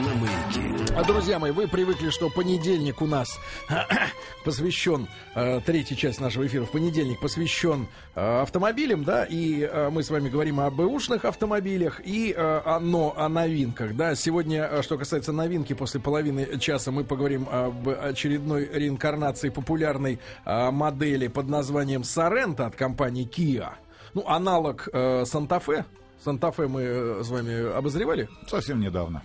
на маяке. А, Друзья мои, вы привыкли, что понедельник у нас посвящен, э, третья часть нашего эфира в понедельник посвящен э, автомобилям, да, и э, мы с вами говорим о бэушных автомобилях и э, о, но о новинках, да. Сегодня, э, что касается новинки, после половины часа мы поговорим об очередной реинкарнации популярной э, модели под названием Sorento от компании Kia. Ну, аналог э, Санта-Фе. Санта-Фе мы э, с вами обозревали? Совсем недавно.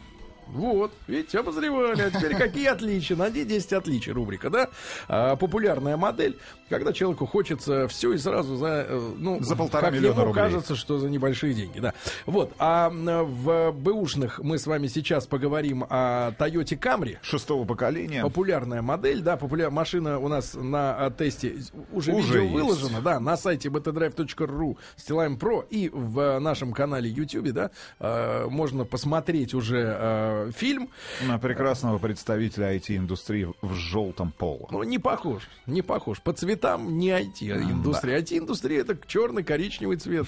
Вот, видите, обозревали. А теперь какие отличия? Найди 10 отличий, рубрика, да? А, популярная модель, когда человеку хочется все и сразу за, э, ну, За полтора миллиона ему рублей. кажется, что за небольшие деньги, да. Вот, а в бэушных мы с вами сейчас поговорим о Toyota Camry. Шестого поколения. Популярная модель, да, популяр... машина у нас на а, тесте уже, Уже видео есть. выложено, да, на сайте btdrive.ru Стилаем Про и в нашем канале YouTube, да, э, можно посмотреть уже э, фильм. На прекрасного представителя IT-индустрии в желтом поло. Ну, не похож, не похож. По цветам не IT-индустрия. IT-индустрия это черный, коричневый цвет.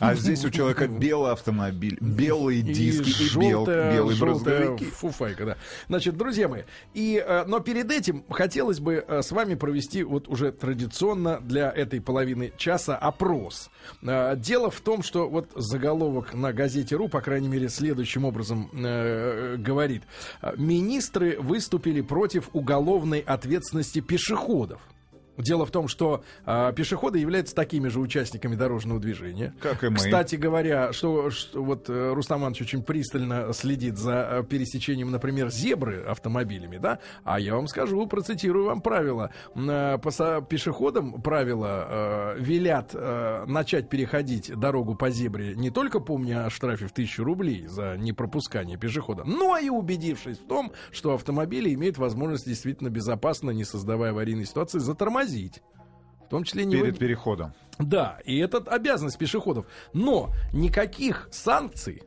А здесь у человека белый автомобиль, белые диски и, бел- желтая- белые желтая брызговики. фуфайка, да. Значит, друзья мои, и, э, но перед этим хотелось бы э, с вами провести вот уже традиционно для этой половины часа опрос. Дело в том, что вот заголовок на газете РУ, по крайней мере, следующим образом э, говорит. Министры выступили против уголовной ответственности пешеходов. Дело в том, что э, пешеходы являются такими же участниками дорожного движения. Как и мы. Кстати говоря, что, что вот э, Рустам Иванович очень пристально следит за э, пересечением, например, зебры автомобилями, да? А я вам скажу, процитирую вам правила. Э, паса- пешеходам правила э, велят э, начать переходить дорогу по зебре, не только помня о штрафе в тысячу рублей за непропускание пешехода, но и убедившись в том, что автомобили имеют возможность действительно безопасно, не создавая аварийной ситуации, затормозить. В том числе не Перед переходом. да, и это обязанность пешеходов. Но никаких санкций,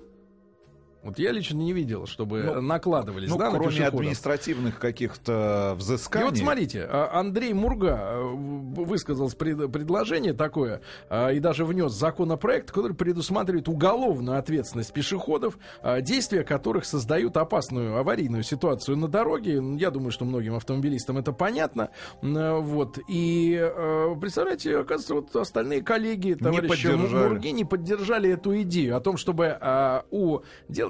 вот я лично не видел, чтобы Ну, накладывались, Ну, да, на кроме пешеходов. административных каких-то И взысканий. вот смотрите, а, Андрей Мурга э, высказал пред- предложение такое а, и даже внес законопроект, который предусматривает уголовную ответственность пешеходов, а, действия которых создают опасную аварийную ситуацию на дороге. Я думаю, что многим автомобилистам это понятно. Вот. И э, представляете, оказывается, вот остальные коллеги, товарищи поддержали. Мурги, не поддержали эту идею о том, чтобы у...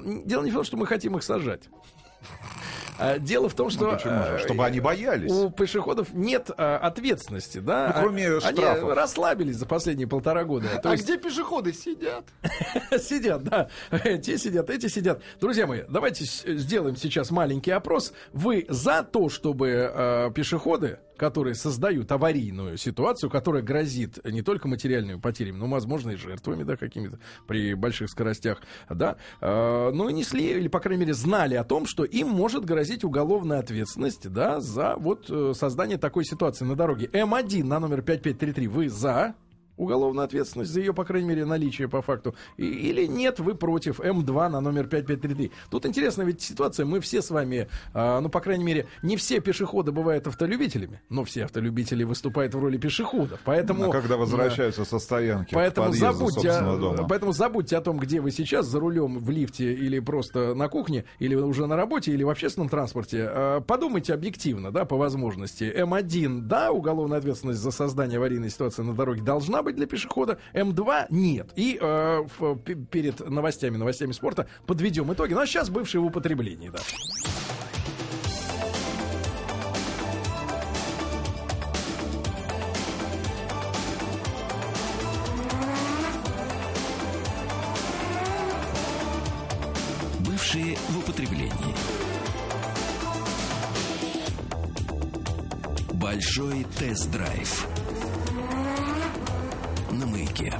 Дело, дело не в том, что мы хотим их сажать. А, Дело в том, что... Ну, почему же? э, Чтобы они боялись. У пешеходов нет а, ответственности, да? Ну, кроме А- штрафов. Они расслабились за последние полтора года. То А есть где пешеходы сидят? сидят, да. Те сидят, эти сидят. Друзья мои, давайте сделаем сейчас маленький опрос. Вы за то, чтобы э, пешеходы, которые создают аварийную ситуацию, которая грозит не только материальными потерями, но, возможно, и жертвами, да, какими-то при больших скоростях, да, э, ну несли, или, по крайней мере, знали о том, что им может грозить уголовная ответственность, да, за вот э, создание такой ситуации на дороге. М1 на номер 5533 вы за уголовную ответственность за ее, по крайней мере, наличие по факту. И- или нет, вы против М2 на номер 5533. Тут интересная ведь ситуация. Мы все с вами, а, ну, по крайней мере, не все пешеходы бывают автолюбителями, но все автолюбители выступают в роли пешеходов. Поэтому... А когда возвращаются со стоянки Поэтому подъезду забудьте, о, дома. поэтому забудьте о том, где вы сейчас, за рулем, в лифте или просто на кухне, или уже на работе, или в общественном транспорте. Э, Подумайте объективно, да, по возможности. М1, да, уголовная ответственность за создание аварийной ситуации на дороге должна быть для пешехода. М2 нет. И э, в- перед новостями, новостями спорта подведем итоги. Ну, а сейчас бывшие в употреблении, да. Бывшие в употреблении. Большой тест-драйв. Маяке.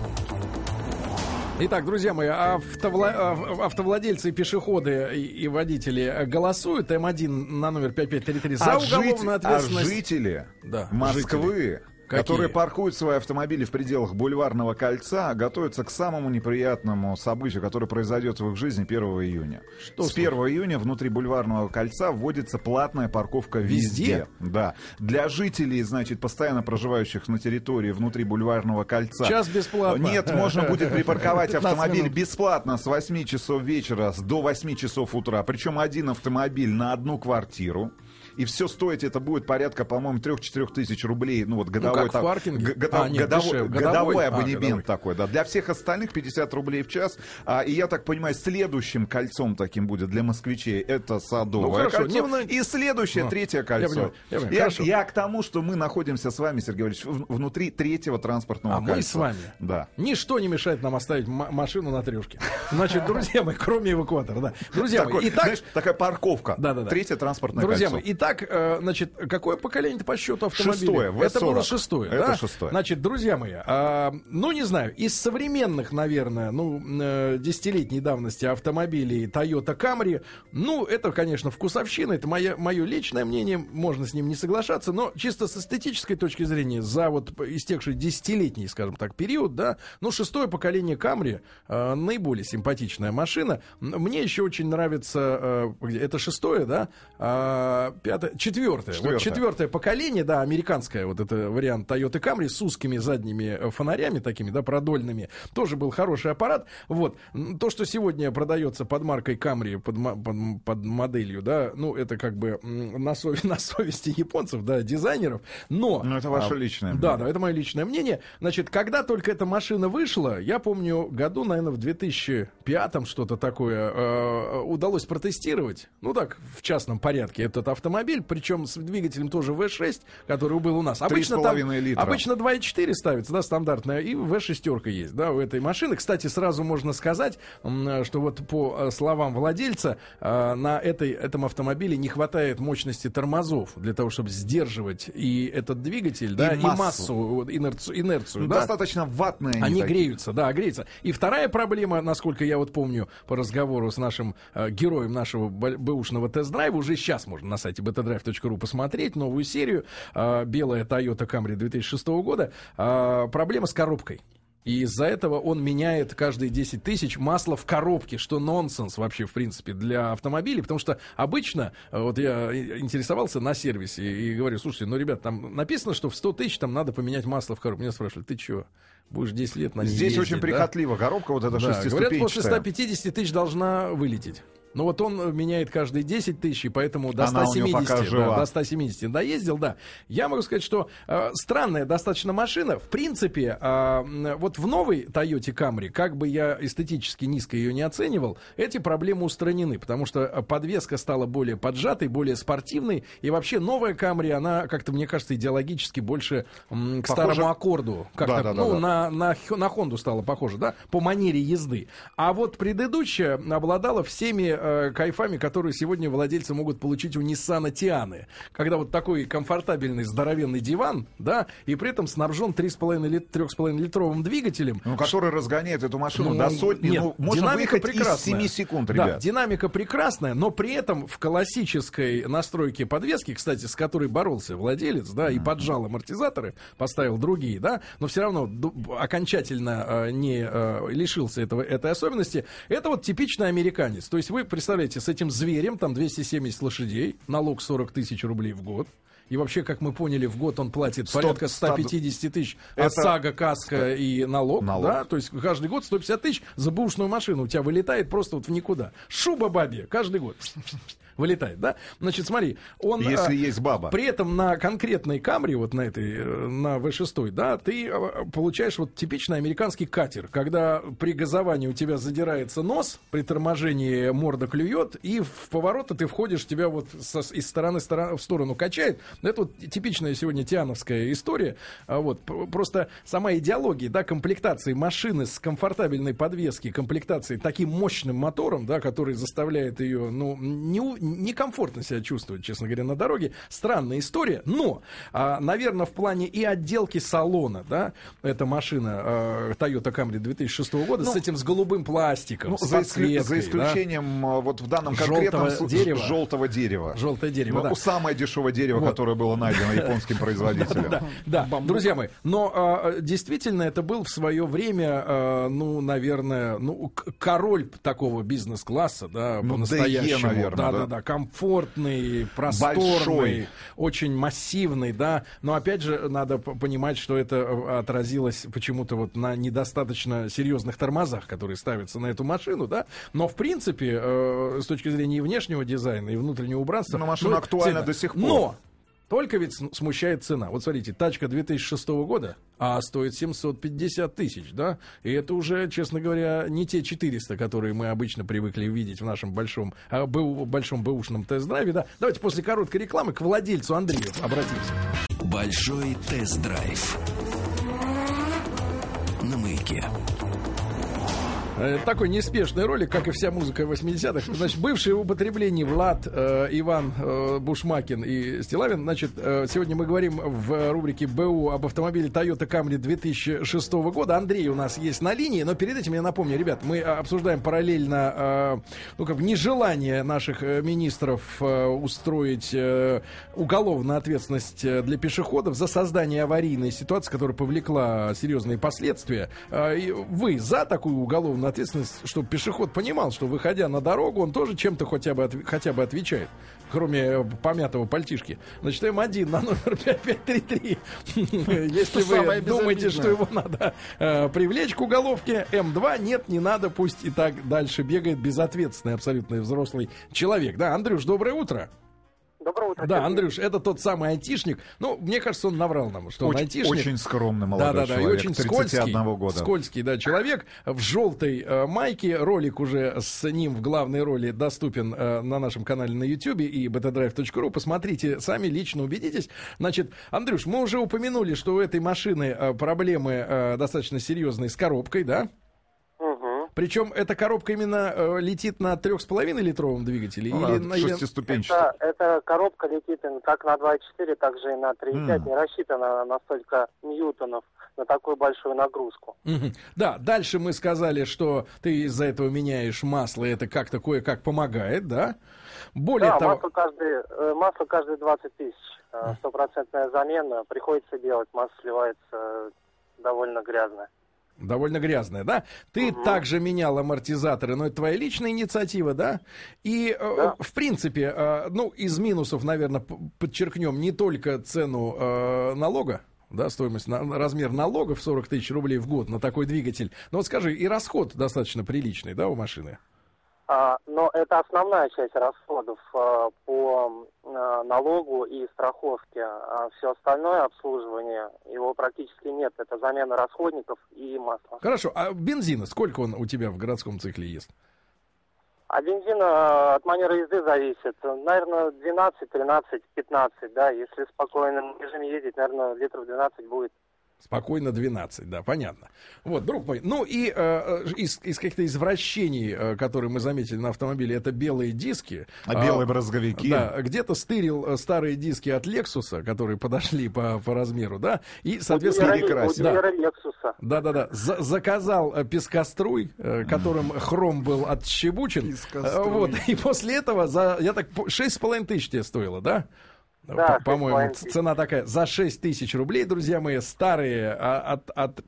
Итак, друзья мои, автовла- а, автовладельцы, пешеходы и, водители голосуют. М1 на номер 5533 за А уголовную жить- ответственность. А жители Да, Москвы Какие? которые паркуют свои автомобили в пределах бульварного кольца, готовятся к самому неприятному событию, которое произойдет в их жизни 1 июня. Что С 1 июня внутри бульварного кольца вводится платная парковка везде. Везде? Да. Для жителей, значит, постоянно проживающих на территории внутри бульварного кольца. Час бесплатно. Нет, можно будет припарковать 15 автомобиль минут. бесплатно с 8 часов вечера до 8 часов утра. Причем один автомобиль на одну квартиру. И все стоить это будет порядка, по-моему, 3-4 тысяч рублей. Ну, вот годовой, как в там, паркинге? г- годов- А, нет, годовой, дешевле. годовой Годовой? А, абонемент годовой. такой, да. Для всех остальных 50 рублей в час. А, и я так понимаю, следующим кольцом таким будет для москвичей это Садовое Ну, хорошо, кольцо. не, ну, И следующее, ну, третье я кольцо. понимаю, я понимаю, я, хорошо. я к тому, что мы находимся с вами, Сергей Валерьевич, в- внутри третьего транспортного А кольца. мы с вами. Да. Ничто не мешает нам оставить машину на трешке. Значит, друзья мои, кроме эвакуатора, да. Друзья мои, итак, знаешь, такая парковка. Да, да, да. Третье транспортное Друзья кольцо. мои, итак, э, значит, какое поколение по счету автомобиля? Шестое, V40. Это было шестое, Это да? шестое. Значит, друзья мои, а, ну, не знаю, из современных, наверное, ну, э, десятилетней давности автомобилей Toyota Camry, ну, это, конечно, вкусовщина, это мое, мое личное мнение, можно с ним не соглашаться, но чисто с эстетической точки зрения, за вот истекший десятилетний, скажем так, период, да, ну, шестое поколение Camry, э, наиболее симпатичная машина. Мне еще очень нравится, это шестое, да, а, пятое, четвертое. Вот Четвертое. четвертое поколение, да, американское, вот это вариант Toyota Camry с узкими задними э, фонарями такими, да, продольными, тоже был хороший аппарат. Вот. То, что сегодня продается под маркой Camry, под, под, под моделью, да, ну, это как бы на, сове- на совести японцев, да, дизайнеров, но... Ну, это ваше а, личное Да, мнение. да, это мое личное мнение. Значит, когда только эта машина вышла, я помню, году, наверное, в 2005 что-то такое, э, удалось протестировать, ну так, в частном порядке, этот автомобиль, причем с двигателем тоже V6, который был у нас. Обычно, там, 3,5 литра. обычно 2,4 ставится, да, стандартная, и V6 есть, да, у этой машины. Кстати, сразу можно сказать, что вот по э, словам владельца, э, на этой, этом автомобиле не хватает мощности тормозов для того, чтобы сдерживать и этот двигатель, да, и массу. массу, вот, инерцию, инерцию, Ну, да. Достаточно ватные они, Они такие. греются, да, греются. И вторая проблема, насколько я вот помню по разговору с нашим э, героем нашего бэушного тест-драйва, уже сейчас можно на сайте betadrive.ru посмотреть новую серию э, белая Toyota Camry 2006 года. Э, проблема с коробкой. И из-за этого он меняет каждые 10 тысяч масло в коробке, что нонсенс вообще, в принципе, для автомобилей, потому что обычно, э, вот я интересовался на сервисе и говорю, слушайте, ну, ребят, там написано, что в 100 тысяч там надо поменять масло в коробке. Меня спрашивали, ты чего? Будешь 10 лет на ней Здесь ездить, очень да?» прихотлива коробка, вот эта Да, говорят, после шестиступенчатая. 150 тысяч должна вылететь. Но вот он э, меняет каждые 10 тысяч, и поэтому до Она у него 170, пока да, до 170 доездил, да. Я могу сказать, что э, странная достаточно машина. В принципе, э, вот в новой Toyota Camry, как бы я эстетически низко ее не оценивал, эти проблемы устранены, потому что э, подвеска стала более поджатой, более спортивной, и вообще новая Camry, она как-то, мне кажется, идеологически больше м, к Похожа- старому аккорду, как-то, Да, да, да, ну, да. на, на, на Хонду стало похоже, да, по манере езды. А вот предыдущая обладала всеми э, кайфами, которые сегодня владельцы могут получить у Nissan Тианы. Когда вот такой комфортабельный здоровенный диван, да, и при этом снабжен 3,5 лит, 3,5 литровым двигателем. Ну, который разгоняет эту машину Ну, до сотни, нет, ну, можно динамика выехать из прекрасная. 7 секунд, Да, ребят. динамика прекрасная, но при этом в классической настройке подвески, кстати, с которой боролся владелец, да, и поджал амортизаторы, поставил другие, да, но все равно окончательно э, не э, лишился этого, этой особенности. Это вот типичный американец. То есть вы представляете, с этим зверем, там 270 лошадей, налог 40 тысяч рублей в год. И вообще, как мы поняли, в год он платит Сто- порядка ста- 150 тысяч Это- ОСАГО, КАСКО и налог, Налог. да, то есть каждый год 150 тысяч за бэушную машину у тебя вылетает просто вот в никуда. Шуба бабе каждый год вылетает, да? Значит, смотри, он... Если а, есть баба. При этом на конкретной камере, вот на этой, э, на V6, да, ты э, получаешь вот типичный американский катер, когда при газовании у тебя задирается нос, при торможении морда клюет, и в повороты ты входишь, тебя вот со- из стороны стора- в сторону качает. Это вот типичная сегодня тиановская история. А Вот, просто сама идеология, да, комплектации машины с комфортабельной подвески, комплектации таким мощным мотором, да, который заставляет ее, ну, не, некомфортно себя чувствовать, честно говоря, на дороге. Странная история, но, а, наверное, в плане и отделки салона, да, эта машина а, Toyota Camry 2006 года Ну, с этим с голубым пластиком, Ну, с за, исклю- за да. исключением а, вот в данном конкретном случае дерева. желтого дерева. Желтое дерево, Ну, да. Самое дешевое дерево, Вот. которое было найдено японским производителем. Да, да, друзья мои, но а, действительно это был в свое время, а, ну, наверное, ну, король такого бизнес-класса, да, Ну, по-настоящему. Да, да. да, да, комфортный, просторный, Большой. очень массивный, да. Но опять же, надо понимать, что это э, отразилось почему-то вот на недостаточно серьезных тормозах, которые ставятся на эту машину, да. Но в принципе, э, с точки зрения и внешнего дизайна, и внутреннего убранства. Но машина ну, актуальна цена. до сих пор. Но только ведь см- смущает цена. Вот смотрите, тачка 2006 года, а стоит 750 тысяч, да? И это уже, честно говоря, не те 400, которые мы обычно привыкли видеть в нашем большом, а, большом бэушном тест-драйве, да? Давайте после короткой рекламы к владельцу Андрею обратимся. Большой тест-драйв. На маяке. Э, Такой неспешный ролик, как и вся музыка 80-х. Значит, бывшие в употреблении Влад, э, Иван э, Бушмакин и Стилавин. Значит, э, сегодня мы говорим в рубрике БУ об автомобиле Toyota Camry 2006 года. Андрей у нас есть на линии, но перед этим я напомню, ребят, мы э, обсуждаем параллельно, э, ну, как бы нежелание наших министров устроить уголовную ответственность для пешеходов за создание аварийной ситуации, которая повлекла серьезные последствия. Вы за такую уголовную ответственность, чтобы пешеход понимал, что выходя на дорогу, он тоже чем-то хотя бы, хотя бы отвечает, кроме э, помятого пальтишки. Значит, М1 на номер 5533. Если вы думаете, что его надо э, привлечь к уголовке, М2 нет, не надо, пусть и так дальше бегает безответственный абсолютно взрослый человек. Да, Андрюш, доброе утро. Доброе утро. Да, Сергей. Андрюш, это тот самый айтишник. Ну, мне кажется, он наврал нам, что он Очень, айтишник. очень скромный Да, молодой да, да, и человек, очень 31 скользкий, года. скользкий, да, человек в желтой э, майке. Ролик уже с ним в главной роли доступен э, на нашем канале на YouTube и btdrive.ru. Посмотрите, сами лично убедитесь. Значит, Андрюш, мы уже упомянули, что у этой машины э, проблемы э, достаточно серьезные с коробкой, да? Причем эта коробка именно э, летит на 3,5 литровом двигателе? Ну, или на- шестиступенчатый. Это, эта коробка летит как на 2.4, так же и на 3.5. М. Не рассчитана на столько ньютонов, на такую большую нагрузку. Мгм. Да, дальше мы сказали, что ты из-за этого меняешь масло, и это как-то кое-как помогает, да? Более да, того... масло, каждый, э, масло каждые 20 тысяч. Э, Стопроцентная замена. Приходится делать. Масло сливается э, довольно грязное. Довольно грязная, да? Ты Мгм. также менял амортизаторы, но это твоя личная инициатива, да? И, э, Да. в принципе, э, ну, из минусов, наверное, подчеркнем не только цену э, налога, да, стоимость, на, размер налогов 40 тысяч рублей в год на такой двигатель. Но вот скажи, и расход достаточно приличный, да, у машины? А, но это основная часть расходов а, по а, налогу и страховке. Все остальное обслуживание, его практически нет. Это замена расходников и масла. Хорошо, а бензина сколько он у тебя в городском цикле ест? А бензин от манеры езды зависит. Наверное, 12, 13, 15, да. Если в спокойном режиме ездить, наверное, литров 12 будет. Спокойно 12, да, понятно. Вот, друг мой, ну и э, из, из каких-то извращений, э, которые мы заметили на автомобиле, это белые диски. А белые брызговики? Да, где-то стырил э, старые диски от Лексуса, которые подошли по, по размеру, да, и, соответственно... у дилера, у перекрасил. дилера Лексуса. Да-да-да, за- заказал э, пескоструй, э, которым хром был отщебучен. Пескоструй. Э, Вот, и после этого, за, я так, по- шесть с половиной тысяч тебе стоило, да? Да, По- По-моему, 6,5 ц- тысяч. цена такая. За 6 тысяч рублей, друзья мои, старые а, от... от,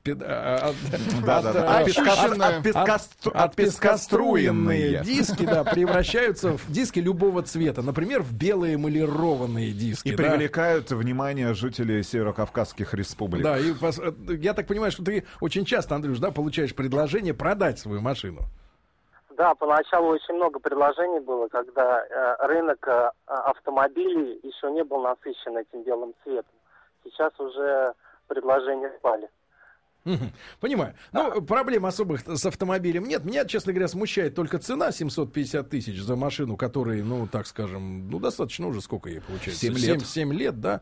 от- пескоструенные диски, да, превращаются в диски любого цвета. Например, в белые эмалированные диски. И да. привлекают внимание жителей северокавказских республик. Да, и э, я так понимаю, что ты очень часто, Андрюш, да, получаешь предложение продать свою машину. Да, поначалу очень много предложений было, когда э, рынок э, автомобилей еще не был насыщен этим белым цветом. Сейчас уже предложения спали. Понимаю. Ну, проблем особых с автомобилем нет. Меня, честно говоря, смущает только цена 750 тысяч за машину, которой, ну, так скажем, ну, достаточно уже сколько ей получается? Семь лет. 7, лет, да.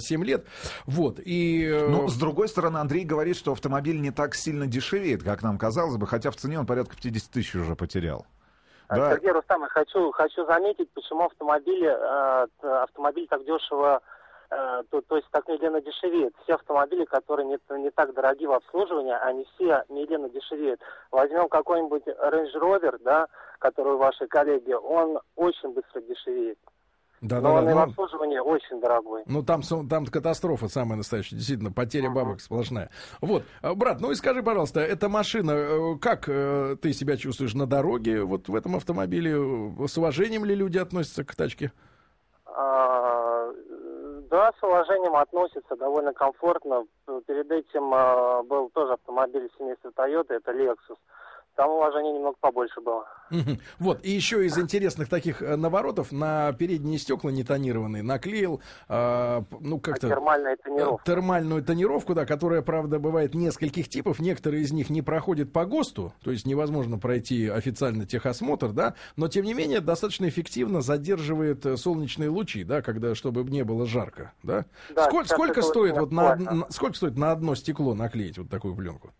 7 лет. Вот. И... э, Ну, с другой стороны, Андрей говорит, что автомобиль не так сильно дешевеет, как нам казалось бы, хотя в цене он порядка 50 тысяч уже потерял. А, Да. Сергей Рустамович, хочу, хочу заметить, почему автомобили, э, автомобиль так дешево, то, то есть так медленно дешевеет. Все автомобили, которые не, не так дороги в обслуживании, они все медленно дешевеют. Возьмем какой-нибудь Range Rover, да, который у вашей коллеги, он очень быстро дешевеет. Да, Но да, да. Ну, обслуживании очень дорогой. ну там, там катастрофа самая настоящая, действительно, потеря бабок сплошная. Вот, А, брат, ну и скажи, пожалуйста, эта машина, э, как э, ты себя чувствуешь на дороге, вот в этом автомобиле? Э, С уважением ли люди относятся к тачке? А, Да, с уважением относится, довольно комфортно. Перед этим а, был тоже автомобиль семейства Toyota, это Lexus. Там уважение немного побольше было. Вот, и еще из интересных таких э, наворотов на передние стекла нетонированные наклеил, а, ну, как-то... Термальная э, тонировка. термальную тонировку, да, которая, правда, бывает нескольких типов. Некоторые из них не проходят по ГОСТу, то есть невозможно пройти официально техосмотр, да, но, тем не менее, достаточно эффективно задерживает э, солнечные лучи, да, когда, чтобы не было жарко, да. Да, сколько сколько стоит вот на- сколько стоит на одно стекло наклеить вот такую пленку?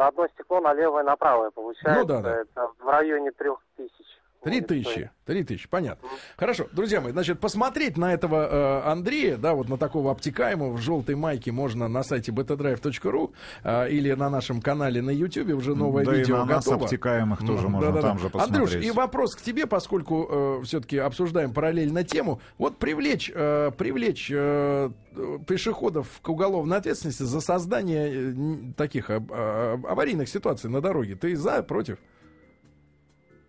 На одно стекло, на левое, на правое получается. Ну да, да. Это в районе трех тысяч. Три тысячи. Три тысячи, понятно. Хорошо, друзья мои, значит, посмотреть на этого э, Андрея, да, вот на такого обтекаемого в желтой майке можно на сайте betadrive.ru э, или на нашем канале на YouTube, уже новое да видео и на нас готово. обтекаемых тоже Ну, можно да-да-да. там же посмотреть. Андрюш, и вопрос к тебе, поскольку все-таки обсуждаем параллельно тему. Вот привлечь, э, привлечь э, пешеходов к уголовной ответственности за создание э, таких а- аварийных ситуаций на дороге. Ты за, против?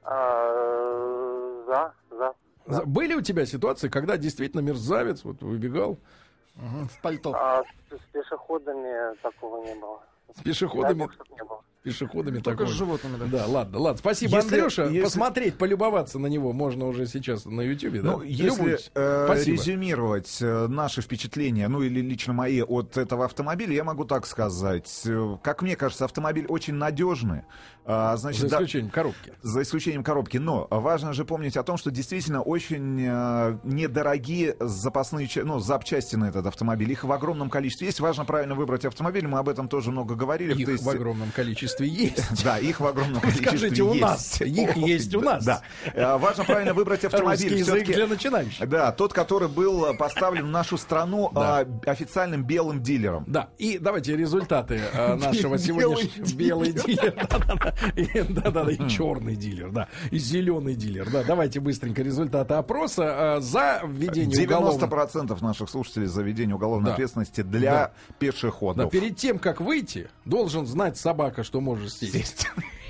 А, За, за. За- Были у тебя ситуации, когда действительно мерзавец вот выбегал Мгм, В пальто. А с, с пешеходами такого не было. с Дай пешеходами, бог, не было. Пешеходами Только такого. с животными, да. Да, ладно, ладно. Спасибо, Если- Андрюша. если- Посмотреть, полюбоваться на него можно уже сейчас на Ютьюбе, да? Ну, если э, Спасибо. резюмировать э, наши впечатления, ну или лично мои от этого автомобиля, я могу так сказать. Э, Как мне кажется, автомобиль очень надежный. А, значит, За да- исключением коробки. за исключением коробки. Но важно же помнить о том, что действительно очень э, недорогие запасные ну, запчасти на этот автомобиль. Их в огромном количестве есть. Важно правильно выбрать автомобиль. Мы об этом тоже много говорили. Их есть- в огромном количестве есть. Да, их в огромном количестве Скажите, у есть. нас. Их есть у нас. Да. Э, Важно правильно выбрать автомобиль. Язык для начинающих. да, тот, который был поставлен в нашу страну а, официальным белым дилером. Да, и давайте результаты э, нашего сегодняшнего... Белый дилер. Да-да-да. И- черный дилер, да. И зеленый дилер, да. Давайте быстренько результаты опроса. Э, За введение уголовного... 90% наших слушателей за введение уголовной ответственности для пешеходов. Перед тем, как выйти, должен знать собака, что можешь сесть.